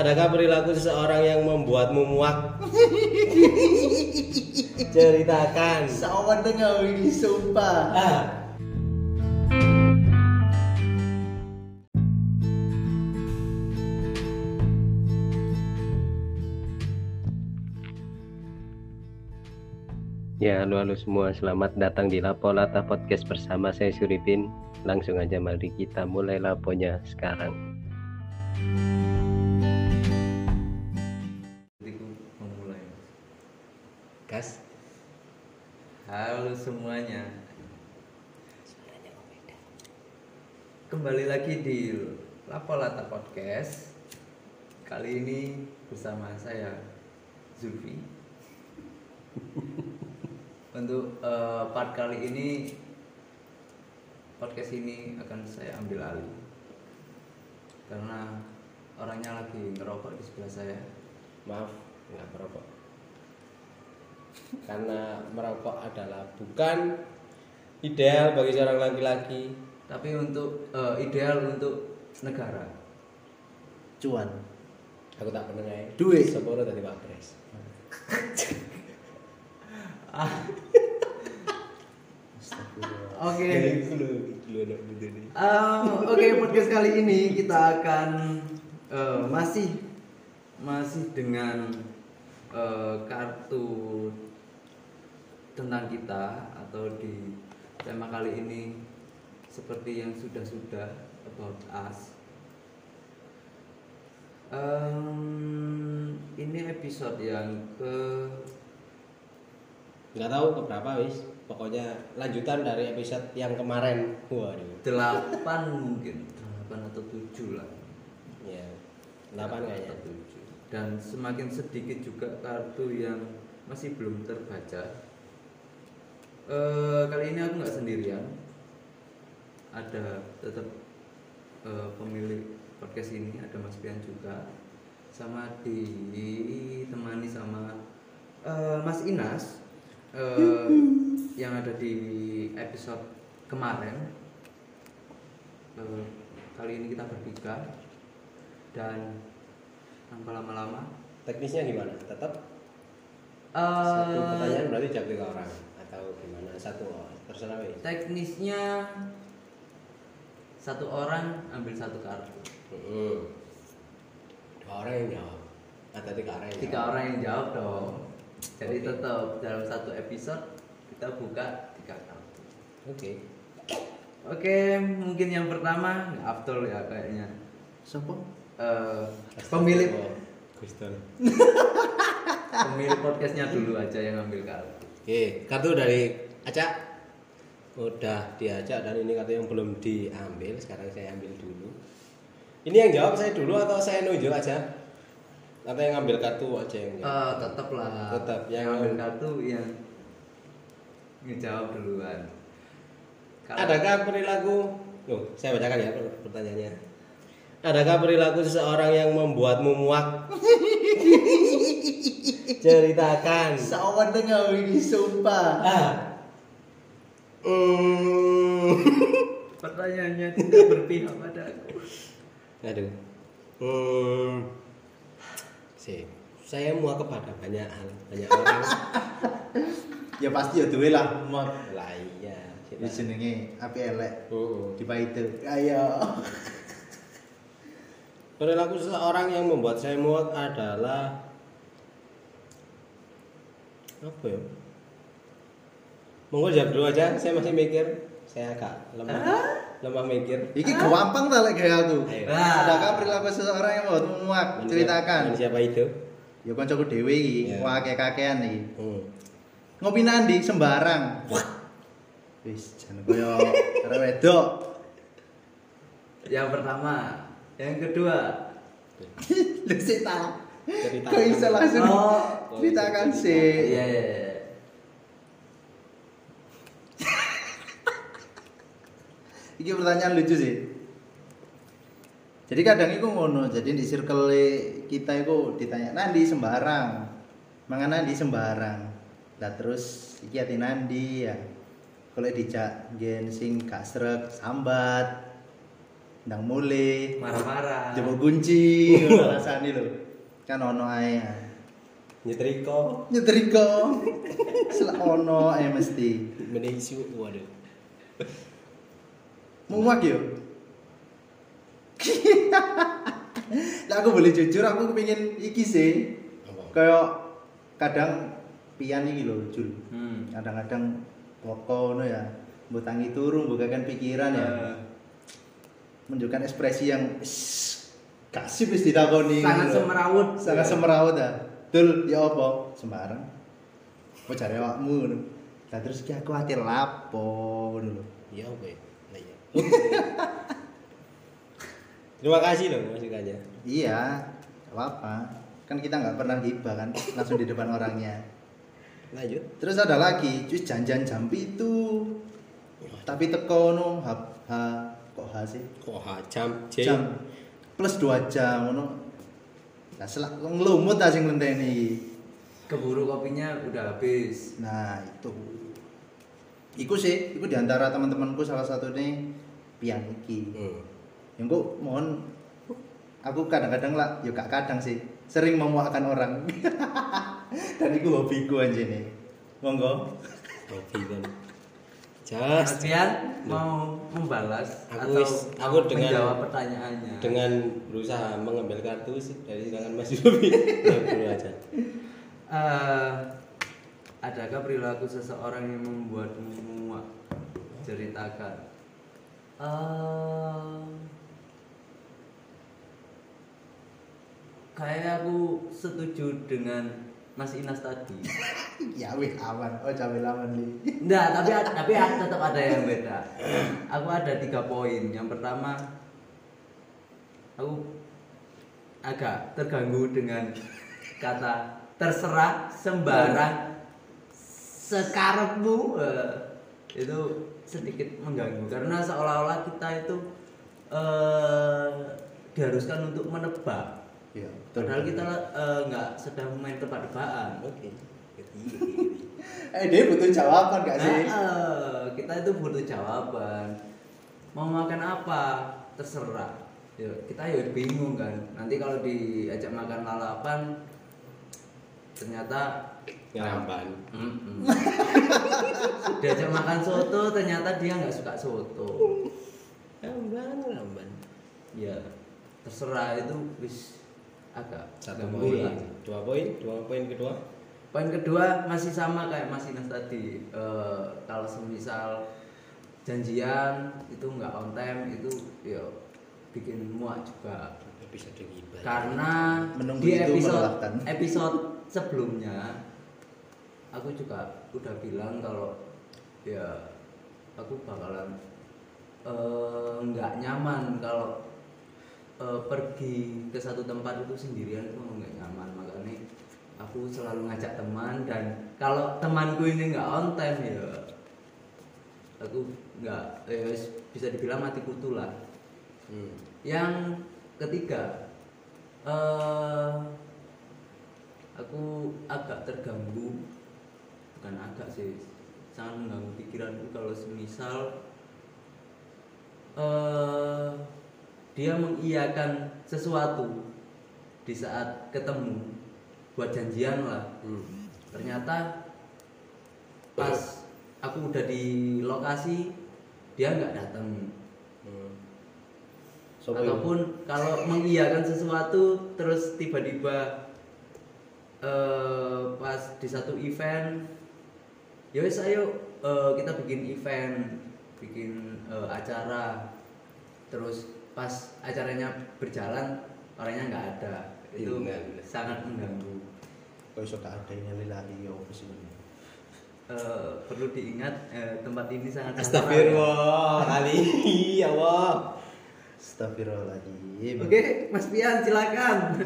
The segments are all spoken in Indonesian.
Adakah perilaku seseorang yang membuatmu muak? Ceritakan. Sawan tengah ini sumpah. Ah, Ya, halo halo semua, selamat datang di Lapo Lata Podcast bersama saya Suripin. Langsung aja mari kita mulai laponya sekarang. Aku Halo semuanya. Kembali lagi di Lapolata Podcast. Kali ini bersama saya Zulfi. Untuk eh, part kali ini podcast ini akan saya ambil alih karena orangnya lagi ngerokok di sebelah saya. Maaf, nggak merokok. Karena merokok adalah bukan ideal bagi seorang laki-laki. Tapi untuk eh, ideal untuk negara. cuan Aku tak pernah ngai. Duit. Sepuluh tadi Pak Pres. Oke. Muda nih. Eh, Oke podcast kali ini kita akan eh, masih masih dengan eh, kartu tentang kita atau di tema kali ini seperti yang sudah-sudah about us. Em, ini episode yang ke Nggak tahu keberapa wis. Pokoknya lanjutan dari episode yang kemarin. Waduh. delapan mungkin delapan atau tujuh lah. Ya. Delapan kayaknya. tujuh dan semakin sedikit juga kartu yang masih belum terbaca Eh, kali ini aku nggak sendirian. Ada tetap eh, pemilik podcast ini ada Mas Pian juga. Sama ditemani sama eh, Mas Inas eh, yang ada di episode kemarin. Eh, kali ini kita bertiga dan tanpa lama-lama. Teknisnya gimana? Tetap eh, satu pertanyaan berarti jawab tiga orang atau gimana? Satu orang. Terserah wis. teknisnya satu orang ambil satu kartu. Dua orang yang jawab. Atau tiga orang yang tiga jawab. orang yang jawab dong jadi Oke. tetap dalam satu episode kita buka tiga kartu Oke. oke mungkin yang pertama nggak Abdul ya kayaknya siapa Eh, pemilik Guston. pemilik podcastnya dulu aja yang ambil kartu Oke, kartu dari Acak udah diajak dan ini kartu yang belum diambil. Sekarang saya ambil dulu. Ini yang jawab saya dulu atau saya nunjuk aja? Atau yang ngambil kartu aja yang jawab? Eh, tetap lah Tetap, yang yang- ambil kartu yang ngejawab duluan Kalau- Adakah perilaku? Loh, saya bacakan ya per- pertanyaannya. Adakah perilaku seseorang yang membuatmu muak? Ceritakan. sawan tengah ini sumpah Ah. Hmm. pertanyaannya tidak berpihak pada aku Aduh. Hmm. Sih, saya muak kepada banyak hal, banyak orang. ya pasti ya duwe lah mod lah iya. di jenenge api elek Oh. di itu ayo Perilaku seseorang yang membuat saya muak adalah apa ya? Monggo jawab dulu aja, saya masih mikir. Saya agak lemah, lemah mikir. iki gampang ta lek gaya aku Ayo. Nah. adakah perilaku seseorang yang membuat muak ceritakan Siapa itu? ya kancaku dhewe iki Iya. wah kakean iki Hmm. ngopi nandi sembarang wis jan koyo arek wedok yang pertama yang kedua lu sih ta Ceritakan. kok iso langsung Oh. ceritakan sih iya iya iya. Iki pertanyaan lucu sih. Jadi kadang itu ngono, jadi di circle kita itu ditanya nandi sembarang, mangan nandi sembarang. Lah terus iki ati nandi ya. Kalau dijak gen sing gak srek sambat. ndang mulai marah-marah jebol kunci rasane lho kan ono ae. Nyetrika. Nyetrika. Selak ono ae mesti. Menehi isu waduh muak yo. Lah aku boleh jujur aku kepingin iki sih. Kayak kadang pian iki lho Jul. Hmm. kadang-kadang pokok no ya. Mbok tangi turu mbok kan pikiran ya. Eh, menunjukkan ekspresi yang "Shh, kasih wis ditakoni sangat semerawut sangat semerawut ya dul ya apa? Sembarang. Apa cari awakmu ngono? Lah terus ki aku ati lapo ngono lho. Iya apa ya? Nah iya. Terima kasih loh masukannya iya apa apa kan kita nggak pernah hibah kan langsung di depan orangnya. Lanjut. Terus ada lagi cuy janjian jam itu tapi teko no h, h kok h sih? Kok ha, jam jam plus dua jam ngono. Nah selak ngelumut ta sing ngenteni iki? Keburu kopinya udah habis. Nah itu. Iku sih iku di antara teman-temanku salah satu nih pian iki. Hmm. yang kok mohon aku kadang-kadang lah ya gak kadang sih sering memuakkan orang. Dan itu hobiku nih. Monggo. Hobi kan Just Pian mau membalas Aku atau mau aku dengan- menjawab pertanyaannya? dengan berusaha mengambil kartu sih dari silangan Mas Yobi ya dulu aja. Eh, adakah perilaku seseorang yang membuatmu muak? Ceritakan. Eh, kayak aku setuju dengan Mas Inas tadi ya wih aman oh cabai aman nih Enggak, tapi tapi tetap ada yang beda. Aku ada tiga poin. Yang pertama, aku agak terganggu dengan kata terserah sembarang sekarepmu eh, itu sedikit mengganggu karena seolah-olah kita itu eh, diharuskan untuk menebak. Ya Padahal kita eh, nggak sedang main tebak-tebakan. oke eh dia butuh jawaban gak sih Nah, kita itu butuh jawaban. Mau makan apa? Terserah. Ya, kita ya bingung kan. Nanti kalau diajak makan lalapan ternyata ngeramban Mm-mm. diajak makan soto ternyata dia nggak suka soto. ngeramban ngeramban Ya, terserah itu wis agak satu poin lah. dua poin dua poin kedua Poin kedua masih sama kayak Mas Inas tadi. Eh, kalau semisal janjian itu nggak on time itu ya bikin muak juga. digibah Karena Menunggu di itu episode episode sebelumnya aku juga udah bilang kalau ya aku bakalan eh, nggak nyaman kalau eh, pergi ke satu tempat itu sendirian itu nggak nyaman. Makanya aku selalu ngajak teman dan kalau temanku ini nggak on time ya aku nggak wis bisa dibilang mati kutu lah. Hmm. yang ketiga eh aku agak terganggu. Bukan agak sih sangat mengganggu pikiranku kalau semisal eh dia mengiyakan sesuatu di saat ketemu buat janjian lah Hmm. ternyata pas aku udah di lokasi dia nggak datang Hmm. Ataupun kalau mengiyakan sesuatu terus tiba-tiba eh, pas di satu event ya wes ayo eh, kita bikin event bikin eh, acara terus pas acaranya berjalan orangnya nggak ada. Itu Iya. sangat mengganggu. Kok iso gak ada yang lari ya apa sih ini? Eh, perlu diingat eh, tempat ini sangat Astagfirullah kali ya Allah. Astagfirullahaladzim. Oke, Mas Pian silakan.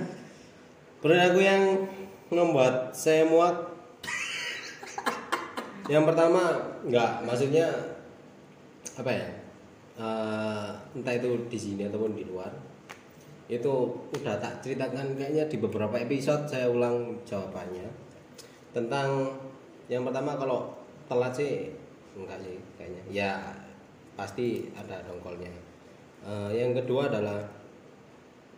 perilaku yang membuat saya muak. Yang pertama nggak maksudnya apa ya eh, entah itu di sini ataupun di luar itu udah tak ceritakan. Kayaknya di beberapa episode saya ulang jawabannya tentang yang pertama kalau telat sih enggak sih kayaknya. Ya pasti ada dongkolnya. Eh, yang kedua adalah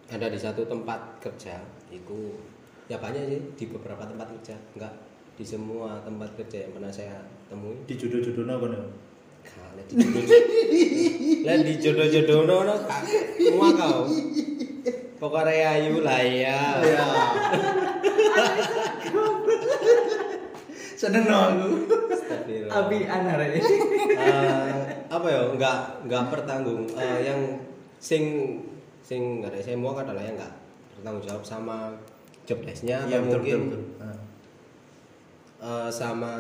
ada di satu tempat kerja. Itu ya banyak sih di beberapa tempat kerja. Enggak di semua tempat kerja yang pernah saya temui. Di kono. Kale di Lah di jodoh-jodohno no kak semua kau. Pokoknya ayu lah ya. Ya. Seneng no aku. Abi anar ini. Eh, apa ya enggak enggak bertanggung Eh, yang sing sing enggak ada saya mau adalah yang enggak bertanggung jawab sama job desk-nya atau betul mungkin betul. betul. Eh, sama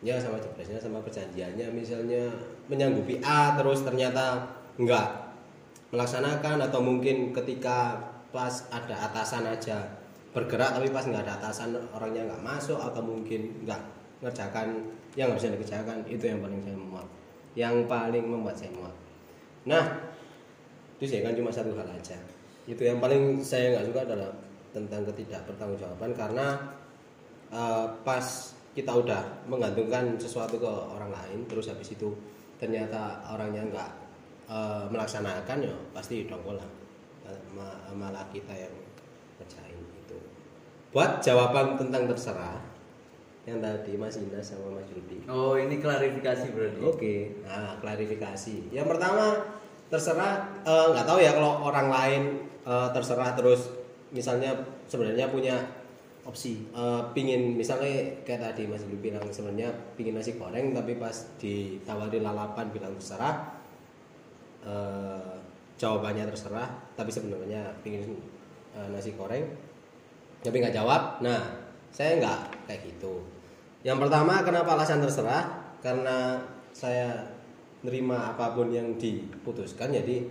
ya sama job desk-nya sama perjanjiannya. Misalnya menyanggupi A terus ternyata enggak melaksanakan atau mungkin ketika pas ada atasan aja bergerak tapi pas nggak ada atasan orangnya nggak masuk atau mungkin nggak ngerjakan yang harusnya dikerjakan itu yang paling saya muak yang paling membuat saya muak nah itu sih kan cuma satu hal aja. Itu yang paling saya nggak suka adalah tentang ketidakpertanggungjawaban karena eh, pas kita udah menggantungkan sesuatu ke orang lain terus habis itu ternyata orangnya nggak eh, melaksanakan ya pasti dongkol lah Ma- malah kita yang ngerjain itu buat jawaban tentang terserah yang tadi Mas Ina sama Mas Yudi Oh ini klarifikasi berarti. Oke, nah klarifikasi. Yang pertama terserah eh, nggak tahu ya kalau orang lain eh, terserah terus misalnya sebenarnya punya Opsi. eh, pingin misalnya kayak tadi Mas Yudi bilang sebenarnya pingin nasi goreng tapi pas ditawari lalapan bilang terserah. Eh, jawabannya terserah tapi sebenarnya pingin eh, nasi goreng tapi nggak jawab. Nah saya nggak kayak gitu. Yang pertama kenapa alasan terserah? Karena saya nerima apa pun yang diputuskan jadi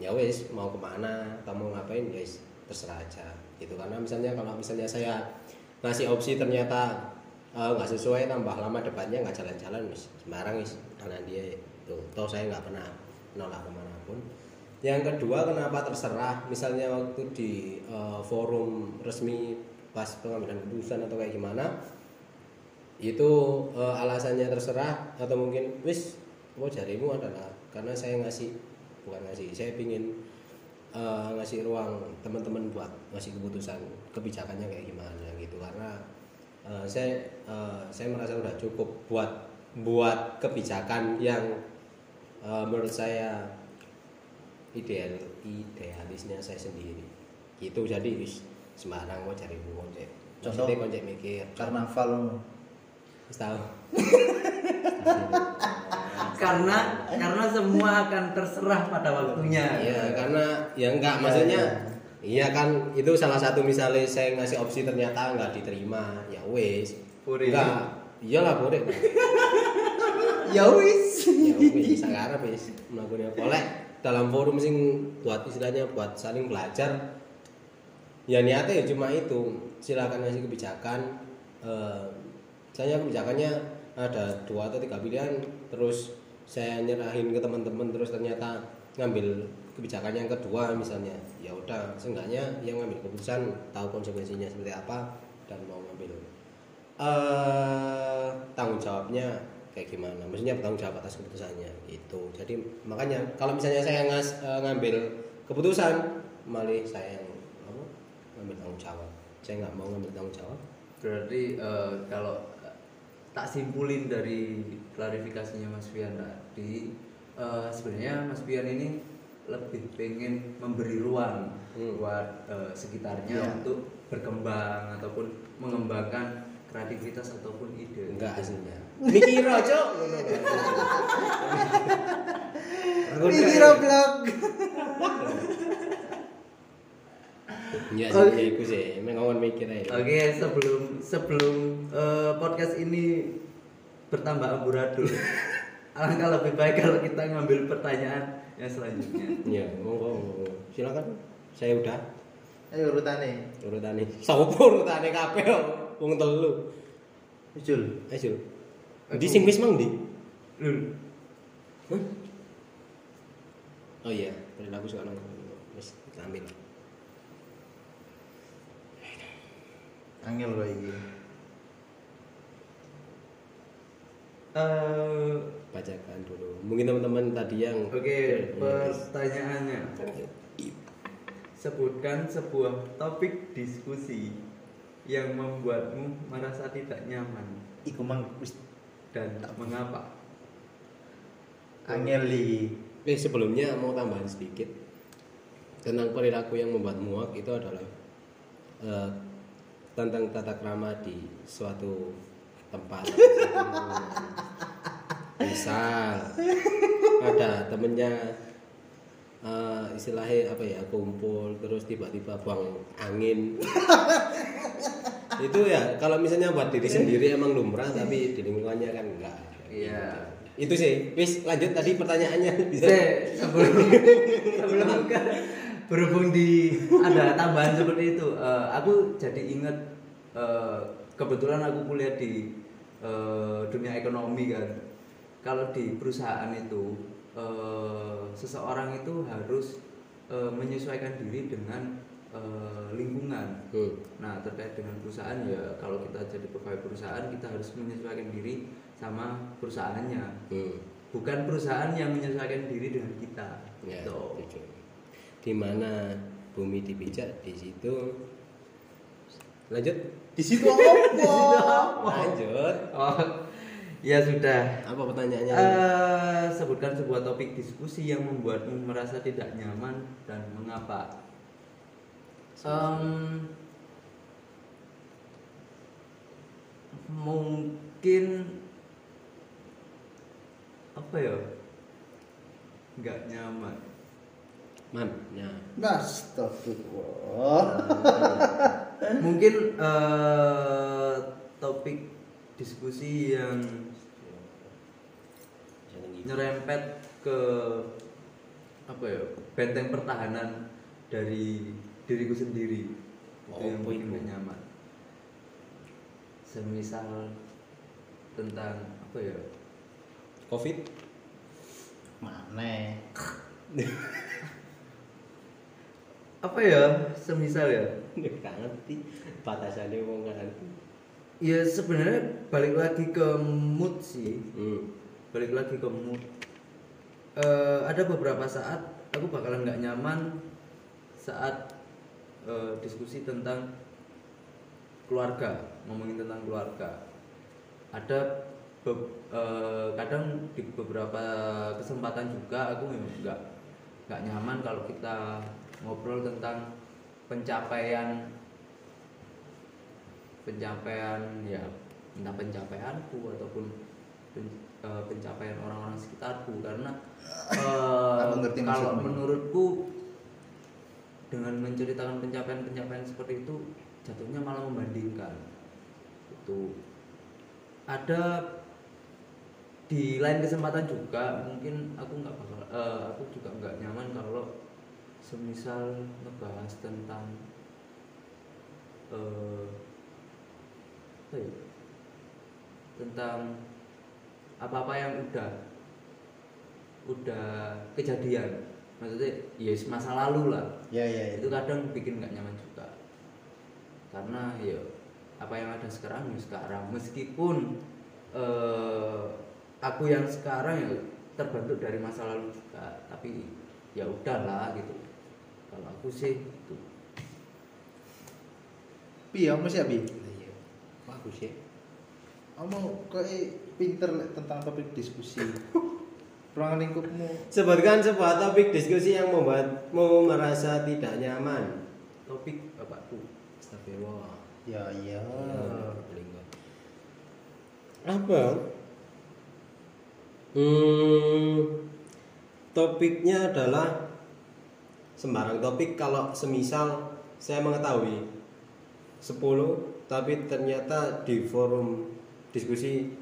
ya wes mau ke mana atau mau ngapain ya wes terserah aja gitu. Karena misalnya kalau misalnya saya ngasih opsi ternyata eh, nggak sesuai tambah lama depannya nggak jalan-jalan wis sembarang wis karena dia itu. Toh saya nggak pernah nolak ke mana pun. Yang kedua kenapa terserah? Misalnya waktu di eh, forum resmi pas pengambilan keputusan atau kayak gimana itu eh, alasannya terserah atau mungkin wis mau jarimu adalah karena saya ngasih bukan ngasih saya pingin eh, ngasih ruang teman-teman buat ngasih keputusan kebijakannya kayak gimana gitu. Karena eh, saya eh, saya merasa udah cukup buat buat kebijakan yang eh, menurut saya ideal idealisnya saya sendiri. Gitu. Jadi wis sembarang mau cari buang cek. Contoh? konjek mikir. Karnaval. tahu Karena karena semua akan terserah pada waktunya. Iya, karena ya enggak maksudnya iya kan itu salah satu misalnya saya ngasih opsi ternyata enggak diterima, ya wes. Enggak, iyalah boleh. Ya wis. ya wes melakukan boleh dalam forum sing buat istilahnya buat saling belajar. Ya niatnya ya cuma itu, silakan ngasih kebijakan. Eh, saya kebijakannya ada dua atau tiga pilihan, terus saya nyerahin ke teman-teman terus ternyata ngambil kebijakan yang kedua misalnya. Ya udah seenggaknya yang ngambil keputusan tahu konsekuensinya seperti apa dan mau ngambil. Eh tanggung jawabnya kayak gimana? Maksudnya bertanggung jawab atas keputusannya gitu. Jadi makanya kalau misalnya saya ngas, eh, ngambil keputusan malah saya yang apa ngambil tanggung jawab. Saya nggak mau ngambil tanggung jawab. Berarti eh, kalau tak simpulin dari klarifikasinya Mas Pian tadi, eh, sebenarnya Mas Pian ini lebih pengen memberi ruang Hmm. buat eh, sekitarnya Iya. untuk berkembang ataupun mengembangkan kreativitas ataupun ide. enggak aslinya mikir aja Mikir blog. Iya sih, ya iku sih, emang ngomong mikir aja. Oke, sebelum sebelum eh, podcast ini bertambah amburadul, alangkah lebih baik kalau kita ngambil pertanyaan yang selanjutnya. Iya, monggo, monggo. Silakan. Saya udah Ayo urutane. urutane. Sopo urutane kabeh kok wong telu. Jul. Ayo. Di sing wis mang ndi? Lul, Hah? Oh iya, perilaku sekarang wis kita ambil. Angel kok iki. eh bacakan dulu mungkin teman-teman tadi yang Oke, Hmm. pertanyaannya. Sebutkan sebuah topik diskusi yang membuatmu merasa tidak nyaman Iku mang wis dan mengapa? angeli. Eh sebelumnya mau tambahan sedikit tentang perilaku yang membuat muak itu adalah eh, tentang tata krama di suatu tempat. Misal ada temennya eh, istilahnya apa ya kumpul terus tiba-tiba buang angin. itu ya kalau misalnya buat diri sendiri emang lumrah tapi di lingkungannya kan enggak. Iya. Itu sih. Wis lanjut tadi pertanyaannya bisa. Se- sebelum sebelum ke berhubung di ada tambahan seperti itu, eh, aku jadi ingat eh, kebetulan aku kuliah di eh, dunia ekonomi kan. Kalau di perusahaan itu eh, seseorang itu harus eh, menyesuaikan diri dengan eh, lingkungan. Hmm. Nah terkait dengan perusahaan ya kalau kita jadi pegawai perusahaan kita harus menyesuaikan diri sama perusahaannya Hmm. bukan perusahaan yang menyesuaikan diri dengan kita Ya, Gitu. Di mana bumi dipijak di situ. Lanjut. Di situ apa? Lanjut. oh ya sudah Apa pertanyaannya? Eh, sebutkan sebuah topik diskusi yang membuatmu merasa tidak nyaman dan mengapa Em, mungkin apa ya nggak nyaman Man, ya. Astagfirullah. mungkin eh, topik diskusi yang gitu. nyerempet ke apa ya benteng pertahanan dari diriku sendiri itu Oh, yang apa bikin itu? gak nyaman semisal tentang apa ya Covid. Mana? apa ya semisal ya? Nggak ngerti. Batasannya wong kan. ya sebenarnya balik lagi ke mood sih. Hmm. balik lagi ke mood. Eh, ada beberapa saat aku bakalan nggak nyaman saat eh, diskusi tentang keluarga ngomongin tentang keluarga. Ada be- eh, kadang di beberapa kesempatan juga aku memang nggak nggak nyaman kalau kita ngobrol tentang pencapaian pencapaian ya entah pencapaianku ataupun pen- eh, pencapaian orang-orang sekitarku. Karena ngerti kalau maksudmu. menurutku dengan menceritakan pencapaian-pencapaian seperti itu jatuhnya malah membandingkan. Itu. Ada di lain kesempatan juga mungkin aku nggak bakal eh, aku juga nggak nyaman kalau semisal ngebahas tentang eh, apa ya? tentang apa-apa yang udah udah kejadian. Maksudnya ya masa lalu lah. Ya ya itu itu. kadang bikin nggak nyaman juga. Karena ya apa yang ada sekarang ya sekarang. Meskipun eh, aku yang sekarang ya terbentuk dari masa lalu juga. Tapi ya udahlah gitu kalau aku sih itu Pi, kamu sih Pi? Iya. Bagus ya. Kamu eh, pinter tentang topik diskusi. Ruang lingkupmu Sebutkan sebuah topik diskusi yang membuatmu merasa tidak nyaman. topik bapakku Astagfirullah. ya ya. Apa? Hmm, topiknya adalah sembarang. Topik kalau semisal saya mengetahui 10 tapi ternyata di forum diskusi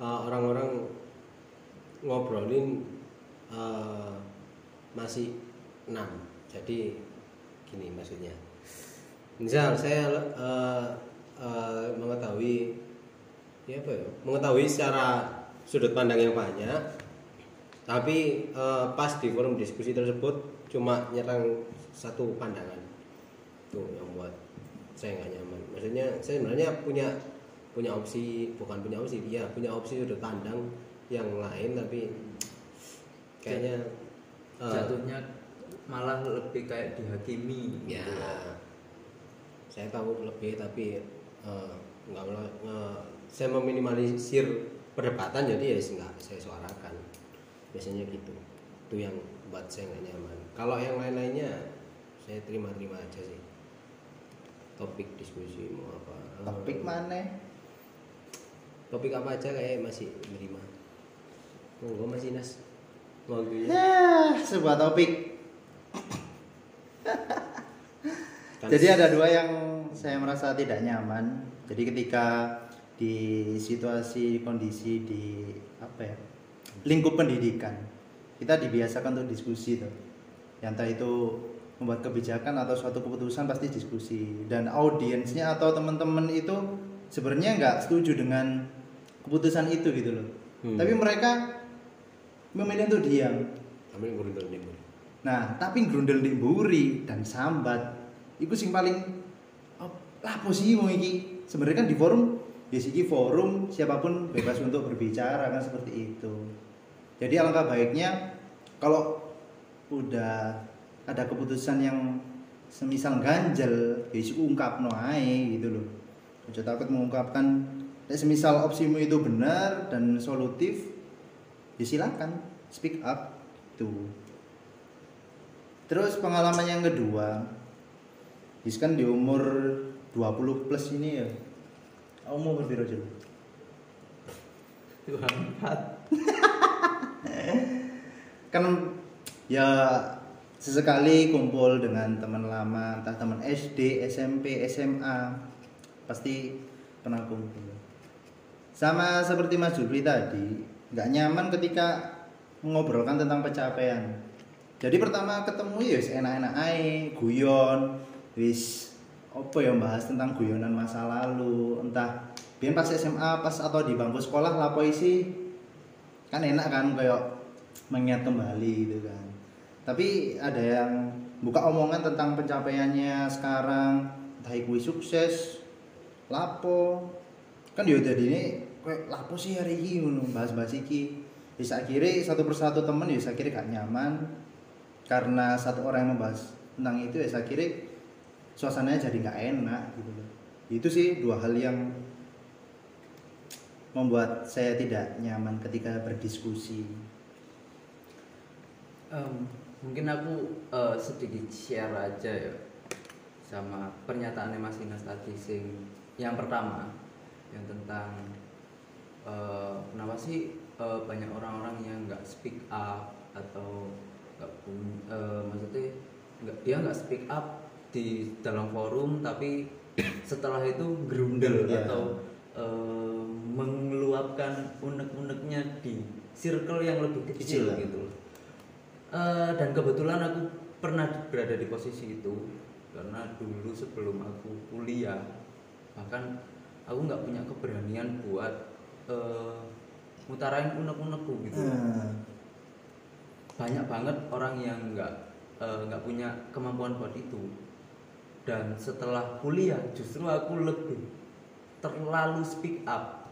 uh, orang-orang ngobrolin uh, masih 6 jadi gini maksudnya. Misal saya uh, uh, mengetahui ya apa ya mengetahui secara sudut pandang yang banyak tapi eh, pas di forum diskusi tersebut cuma nyerang satu pandangan. Itu yang buat saya nggak nyaman. Maksudnya saya sebenarnya punya punya opsi bukan punya opsi dia punya opsi sudut pandang yang lain tapi kayaknya eh, jatuhnya malah lebih kayak dihakimi ya gitu. saya tahu lebih tapi eh, nggak eh, saya meminimalisir perdebatan jadi ya nggak saya suarakan. Biasanya gitu itu yang buat saya nggak nyaman. Kalau yang lain-lainnya saya terima-terima aja sih. Topik diskusi mau apa? Topik mana? Topik apa aja kayak masih menerima monggo masih nas waktunya ya. Sebuah topik. Kan- Jadi ada dua yang saya merasa tidak nyaman. Jadi ketika di situasi kondisi di apa ya lingkup pendidikan kita dibiasakan untuk diskusi tuh. Yang entah itu membuat kebijakan atau suatu keputusan pasti diskusi dan audiensnya atau teman-teman itu sebenarnya nggak setuju dengan keputusan itu gitu loh. Hmm. Tapi mereka memilih untuk diam. kami ngurundel nih Bu. Nah, tapi grundel di mburi dan sambat iku sing paling oh, lapo sih wong iki. Sebenarnya kan di forum di sini forum siapa pun bebas untuk berbicara kan seperti itu. Jadi alangkah baiknya kalau udah ada keputusan yang semisal ganjel, ya ungkap ae gitu loh. Ojo takut mengungkapkan Nek semisal opsimu itu benar dan solutif, ya silakan speak up tuh. Terus pengalaman yang kedua, Is kan di umur 20 plus ini ya. Kamu umur berapa Jul? Dua empat. Kan ya sesekali kumpul dengan teman lama, entah teman SD, SMP, SMA, pasti pernah kumpul. Sama seperti Mas Jupri tadi, nggak nyaman ketika mengobrolkan tentang pencapaian. Jadi pertama ketemu ya enak-enak ae, guyon, wis apa ya bahas tentang guyonan masa lalu, entah biar pas SMA pas atau di bangku sekolah lapoi sih kan enak kan kayak mengingat kembali gitu kan. Tapi ada yang buka omongan tentang pencapaiannya sekarang, entah iku wis sukses, lapo, kan yo jadi ini kayak lapo sih hari ini bahas-bahas iki. Bisa akhirnya satu persatu temen ya saya gak nyaman karena satu orang yang membahas tentang itu ya saya kira suasananya jadi nggak enak gitu loh. Itu sih dua hal yang membuat saya tidak nyaman ketika berdiskusi. Em, mungkin aku eh, sedikit share aja ya sama pernyataannya Mas Inas tadi sing yang pertama yang tentang eh, kenapa sih eh, banyak orang-orang yang nggak speak up atau nggak pun- eh, maksudnya nggak dia nggak speak up di dalam forum tapi setelah itu gerundel Iya. atau eh, mengeluapkan unek-uneknya di circle yang lebih kecil Kecil. gitu loh. Eh, dan kebetulan aku pernah berada di posisi itu karena dulu sebelum aku kuliah bahkan aku nggak punya keberanian buat eh, mutarain unek-unekku gitu. Hmm. banyak banget orang yang nggak eh, nggak punya kemampuan buat itu. Dan setelah kuliah justru aku lebih terlalu speak up.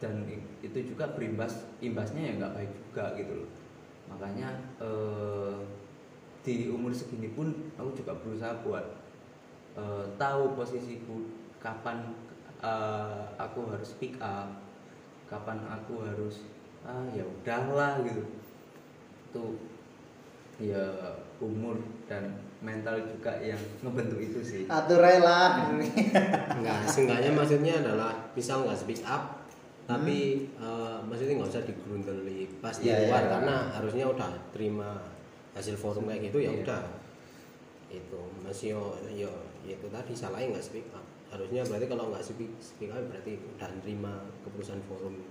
Dan itu juga berimbas imbasnya ya nggak baik juga gitu loh makanya eh, di umur segini pun aku juga berusaha buat eh, tahu posisiku kapan eh, aku harus speak up kapan aku harus ah ya udahlah gitu itu ya umur dan mental juga yang ngebentuk itu sih Atur ae lah. Enggak, seenggaknya maksudnya adalah misal nggak speak up, tapi eh, maksudnya nggak usah digerundeli pas di Iya, luar iya. karena harusnya udah terima hasil forum kayak gitu ya Iya. udah. Itu masih yo, yo ya itu tadi salahnya nggak speak up. Harusnya berarti kalau nggak speak, speak up berarti udah terima keputusan forum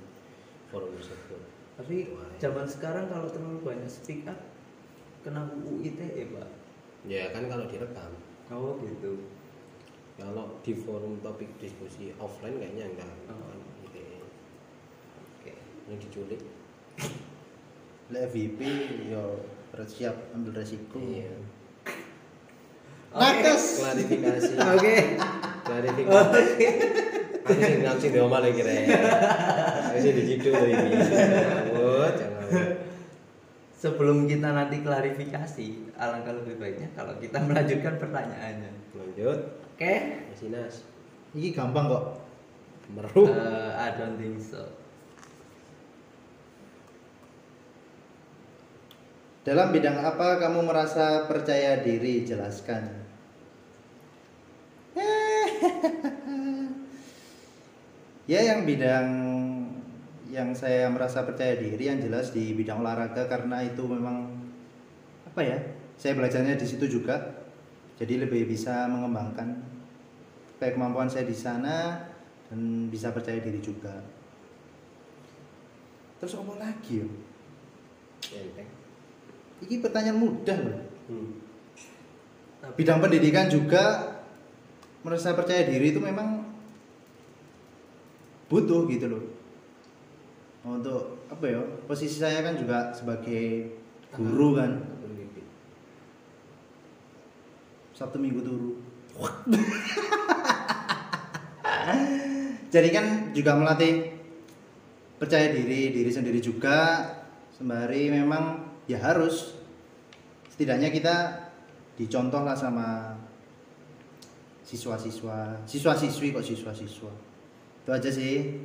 forum tersebut. tapi aja. zaman sekarang kalau terlalu banyak speak up kena UU ITE pak Ya kan kalau direkam. oh gitu Kalau di forum topik diskusi offline kayaknya enggak. Oh. Yang diculik. Lek FVP yo harus siap ambil resiko. Iya. Nakes. klarifikasi oke klarifikasi aku sing langsung diomal lagi kira Masih diciduk loh ini. Sebelum kita nanti klarifikasi, alangkah lebih baiknya kalau kita melanjutkan pertanyaannya. Lanjut. Oke? Nas. Ini gampang kok. Meruh. Eh, I don't think so. Dalam bidang apa kamu merasa percaya diri? Jelaskan. ya yang bidang yang saya merasa percaya diri yang jelas di bidang olahraga karena itu memang apa ya? Saya belajarnya di situ juga. Jadi lebih bisa mengembangkan kayak kemampuan saya di sana dan bisa percaya diri juga. Terus apa lagi ya? Ini pertanyaan mudah loh. Hmm. Bidang pendidikan juga merasa percaya diri itu memang butuh gitu loh. Untuk apa ya? Posisi saya kan juga sebagai guru kan. Sabtu Minggu turu. Jadi kan juga melatih percaya diri diri sendiri juga sembari memang ya harus. Setidaknya kita dicontoh lah sama siswa-siswa. Siswa-siswi kok siswa-siswa? Itu aja sih.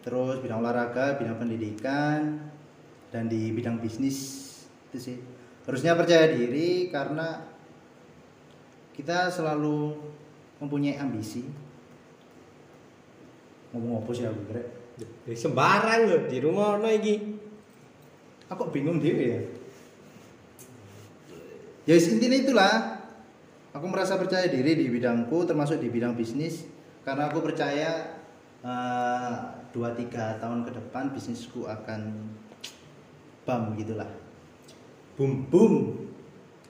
Terus bidang olahraga bidang pendidikan dan di bidang bisnis itu sih. Harusnya percaya diri karena kita selalu mempunyai ambisi. Ngomong apa sih aku kira Ya, sembarang loh di rumah no iki. aku bingung dewe ya ya wis, intinya itulah. Aku merasa percaya diri di bidangku termasuk di bidang bisnis karena aku percaya eh, dua tiga tahun ke depan bisnisku akan bam gitulah Boom. boom.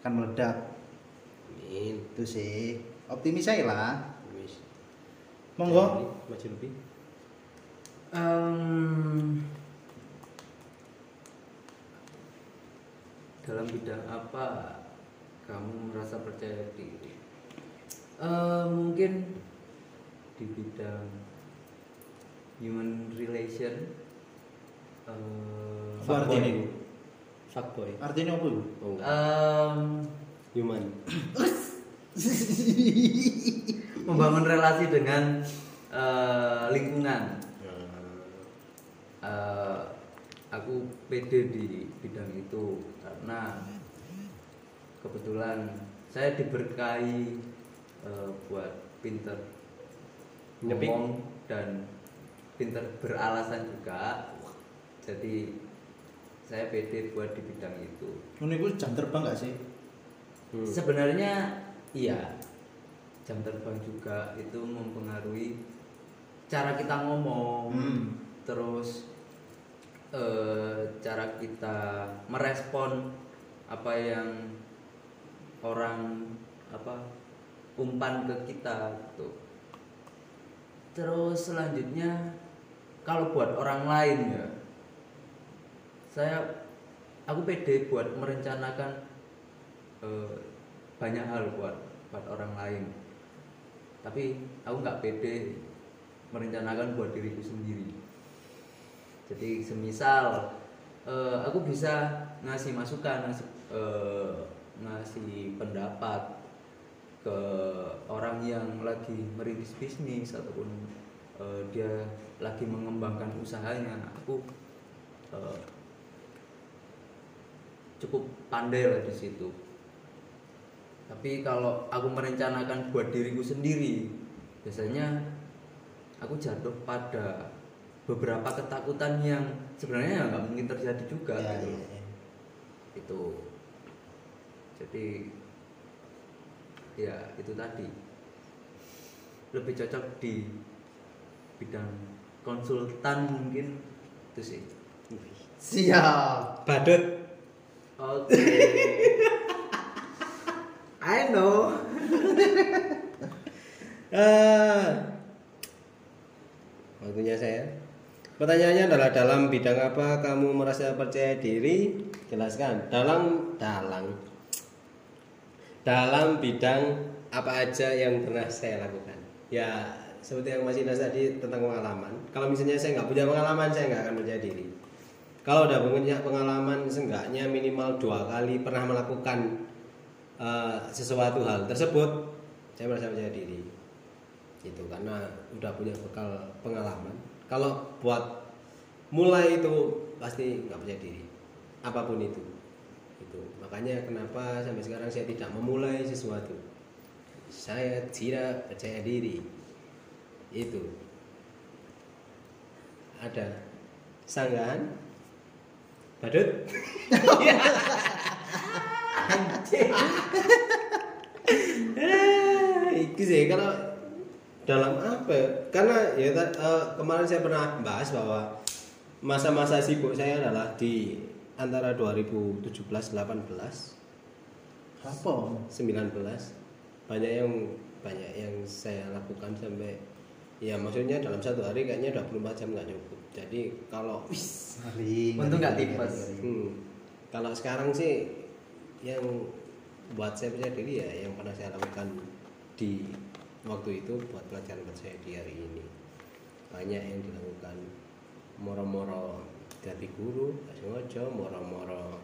Akan meledak. Amin. itu sih. Optimis saya lah. Monggo. Maju lebih. Em, dalam bidang apa kamu merasa percaya diri? Eh, mungkin di bidang human relation. eh, Apa artinya? Fuckboy. artinya apa itu Oh, enggak. em, Human. membangun relasi dengan eh, lingkungan. Eh, aku pede di bidang itu karena kebetulan saya diberkahi eh, buat pinter Nyepik. ngomong dan pinter beralasan juga jadi saya pede buat di bidang itu ini gue jam terbang gak sih Hmm. sebenarnya iya jam terbang juga itu mempengaruhi cara kita ngomong Hmm. terus eh, cara kita merespon apa yang orang apa umpan ke kita gitu. Terus selanjutnya kalau buat orang lain ya saya aku pede buat merencanakan eh, banyak hal buat buat orang lain. Tapi aku nggak pede merencanakan buat diriku sendiri. Jadi semisal eh, aku bisa ngasih masukan ngasih, eh, ngasih pendapat ke orang yang lagi merintis bisnis ataupun eh, dia lagi mengembangkan usahanya. Aku eh, cukup pandai lah di situ. Tapi kalau aku merencanakan buat diriku sendiri biasanya aku jatuh pada beberapa ketakutan yang sebenarnya ya nggak mungkin terjadi juga Ya, gitu ya, ya. itu jadi ya itu tadi lebih cocok di bidang konsultan mungkin itu sih siap Badut. oke I know Ah. Waktunya saya. Pertanyaannya adalah dalam bidang apa kamu merasa percaya diri? Jelaskan. Dalam dalam dalam bidang apa aja yang pernah saya lakukan. Ya seperti yang Mas Inas tadi tentang pengalaman. Kalau misalnya saya nggak punya pengalaman, saya nggak akan percaya diri. Kalau udah punya pengalaman, seenggaknya minimal dua kali pernah melakukan eh, sesuatu hal tersebut, saya merasa percaya diri. Itu karena udah punya bekal pengalaman. Kalau buat mulai itu pasti nggak percaya diri, apa pun itu. Itu makanya kenapa sampai sekarang saya tidak memulai sesuatu? Saya tidak percaya diri. Itu. Ada sanggahan? Badut. Eh, itu sih. Kalau dalam apa? Karena ya eh, kemarin saya pernah bahas bahwa masa-masa sibuk saya adalah di antara 2017 18 Apa? 19 banyak yang banyak yang saya lakukan sampai ya maksudnya dalam satu hari kayaknya 24 jam nggak cukup jadi kalau. Untung nggak tipes. hmm, kalau sekarang sih yang buat saya percaya diri ya yang pernah saya lakukan di waktu itu buat pelajaran buat saya di hari ini banyak yang dilakukan moro-moro jadi guru sengaja moro-moro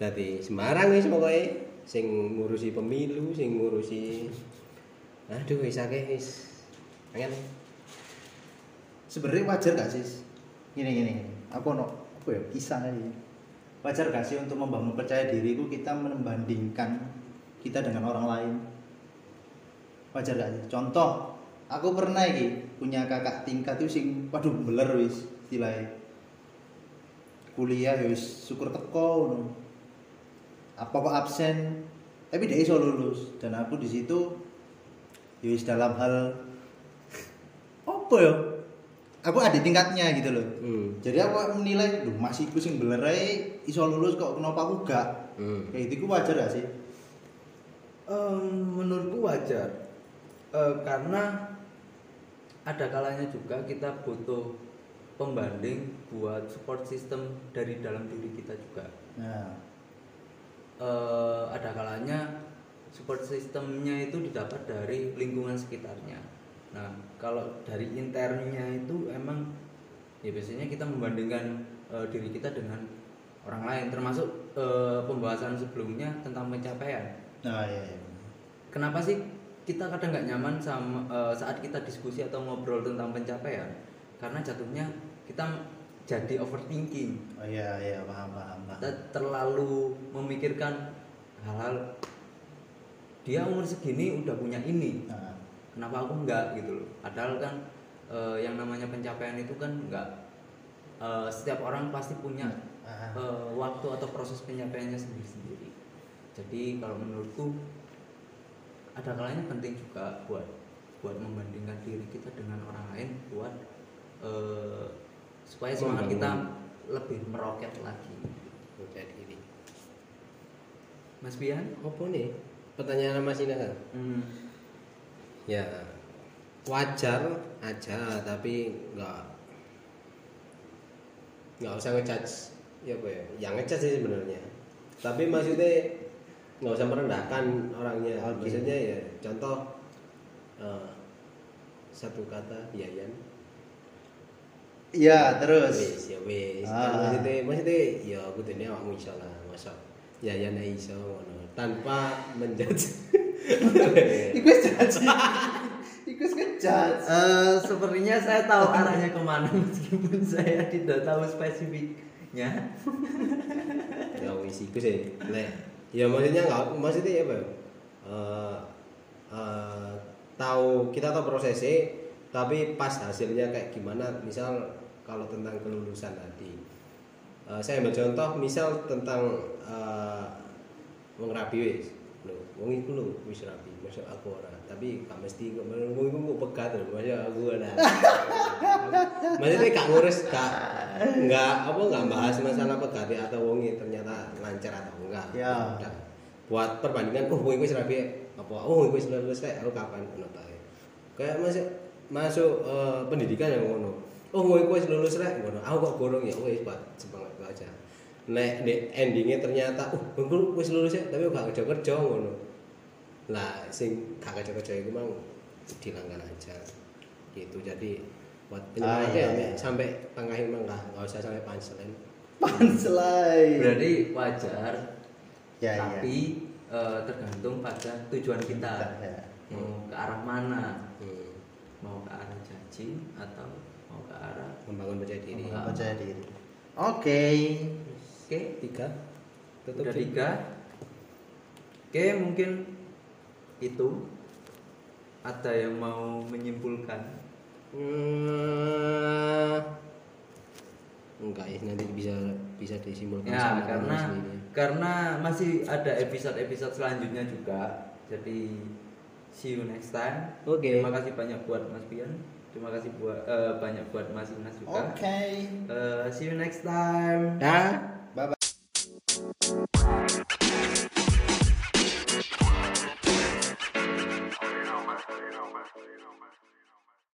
jadi Semarang wis pokoknya sing ngurusi pemilu sing ngurusi aduh wis akeh wis pengen Sebenarnya wajar gak sih? Gini gini. Aku no apa ya kisah aja. Wajar gak sih untuk membangun percaya diri itu kita membandingkan kita dengan orang lain? Wajar gak sih? Contoh, aku pernah iki punya kakak tingkat itu sing waduh beler wis istilahnya. Kuliah ya wis syukur teko ngono. Apa kok absen? Tapi dia iso lulus dan aku di situ ya wis dalam hal apa ya? Aku ada tingkatnya gitu loh. hmm. Jadi aku menilai, duh masih iku sing beler ae iso lulus kok kenapa aku gak? Hmm. Kayak ku wajar gak sih? Em, menurutku wajar Eh, karena ada kalanya juga kita butuh pembanding buat support system dari dalam diri kita juga. Nah, Eh, ada kalanya support systemnya itu didapat dari lingkungan sekitarnya. Nah kalau dari internya itu emang ya biasanya kita membandingkan eh, diri kita dengan orang lain termasuk eh, pembahasan sebelumnya tentang pencapaian. Nah iya, iya. kenapa sih kita kadang nggak nyaman sama eh, saat kita diskusi atau ngobrol tentang pencapaian? Karena jatuhnya kita jadi overthinking. Oh iya iya paham paham paham. kita terlalu memikirkan hal-hal dia umur segini udah punya ini. Nah, kenapa aku enggak? Gitu loh. Padahal kan eh, yang namanya pencapaian itu kan enggak eh, setiap orang pasti punya eh, waktu atau proses pencapaiannya sendiri-sendiri. Jadi kalau menurutku ada kalanya penting juga buat buat membandingkan diri kita dengan orang lain buat eh, supaya semangat kita lebih meroket lagi percaya diri Mas Bian? Apa nih? Pertanyaan Mas Ina kan hmm. ya wajar aja tapi nggak nggak usah ngejudge. Ya apa ya? Yang ngejudge sih sebenarnya. Tapi maksudnya nggak usah merendahkan orangnya. Oke. maksudnya ya contoh eh, satu kata Yayan Iya terus. wis ya wis Ah. maksudnya maksudnya ya aku dunia awakmu iso lah masa Yayan ae iso ngono tanpa menjudge Iku janji. Iku ngejudge. Eh, sepertinya saya tahu arahnya ke mana meskipun saya tidak tahu spesifiknya ya wis iku sih lek ya maksudnya nggak maksudnya apa ya Eh, eh, tahu kita tahu prosesnya tapi pas hasilnya kayak gimana misal kalau tentang kelulusan tadi Eh, saya ambil contoh misal tentang eh, wong rabi wis. Lho wong iku lho wis rabi masuk aku ora. Tapi gak mesti kok wong iku kok pegat lho masuk aku ora. Maksudnya gak ngurus gak nggak apa nggak bahas masalah pegat atau wongi ternyata lancar atau enggak. Ya. Udah. buat perbandingan oh wong iku wis rabi apa oh wong iku wis lulus kayak aku kapan ngono kayak masuk masuk eh, pendidikan yang ngono oh iku wis lulus rek. Ngono. Aku kok gorong ya? Wis buat semangat itu aja. Nek di endingnya ternyata oh wong iku wis lulus ya tapi gak kerja kerja ngono. Lah sing gak kerja kerja itu mang dihilangkan aja gitu. Jadi buat Ah, penyemangatnya iya, sampai, iya. sampai pangkahin mangga nggak usah sampai punchline. Punchline. berarti wajar Ya, tapi eh, tergantung pada tujuan kita. Ya. mau ke arah mana? Hmm. mau ke arah caci atau membangun percaya diri Membangun. Percaya diri. Oke. oke tiga tutup udah tiga oke mungkin itu ada yang mau menyimpulkan Hmm, enggak ya nanti bisa bisa disimpulkan ya sama karena sendiri. karena masih ada episode episode selanjutnya juga jadi see you next time Oke. terima kasih banyak buat Mas Pian terima kasih buat eh, banyak buat Mas Inas juga. Oke. Eh, see you next time. Dah